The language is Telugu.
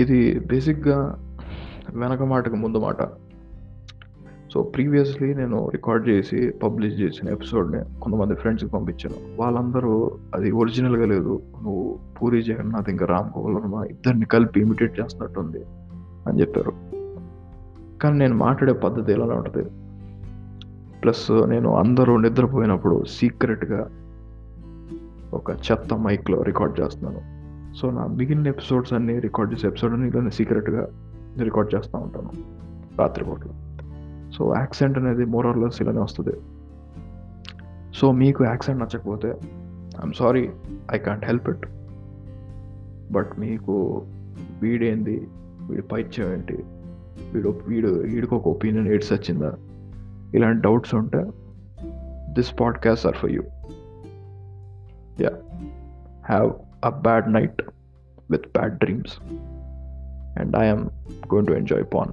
ఇది బేసిక్‌గా వెనక మాటకు ముందు మాట. సో, ప్రీవియస్‌లీ నేను రికార్డ్ చేసి, పబ్లిష్ చేసిన ఎపిసోడ్‌ని కొంతమంది ఫ్రెండ్స్‌కి పంపించాను. వాళ్ళందరూ అది ఒరిజినల్‌గా లేదు. నువ్వు 'పూరి జగన్నాథ్' ఇంకా 'రామ్ గోపాల్ వర్మ' ఇద్దరిని కలిపి ఇమిటేట్ చేస్తున్నట్టుంది అని చెప్పారు. కానీ నేను మాట్లాడే పద్ధతి ఇలానే ఉంటుంది ప్లస్ నేను అందరూ నిద్రపోయినప్పుడు సీక్రెట్‌గా ఒక చెత్త మైక్‌లో రికార్డ్ చేస్తున్నాను. సో, నా మిగిలిన ఎపిసోడ్స్ అన్నీ రికార్డ్ చేసే ఎపిసోడ్ అన్ని ఇలానే సీక్రెట్‌గా రికార్డ్ చేస్తూ ఉంటాను రాత్రిపూట సో, యాక్సెంట్ అనేది మోర్ ఇలానే వస్తుంది సో, మీకు యాక్సెంట్ నచ్చకపోతే I'm sorry. I can't help it. But మీకు వీడేంది? వీడి పైత్యం ఏంటి? వీడు వీడు వీడికొక ఒపీనియన్ ఏడ్స్ వచ్చిందా? ఇలాంటి డౌట్స్ ఉంటే this podcast are for you. Ya have a bad night with bad dreams. And i am going to enjoy porn.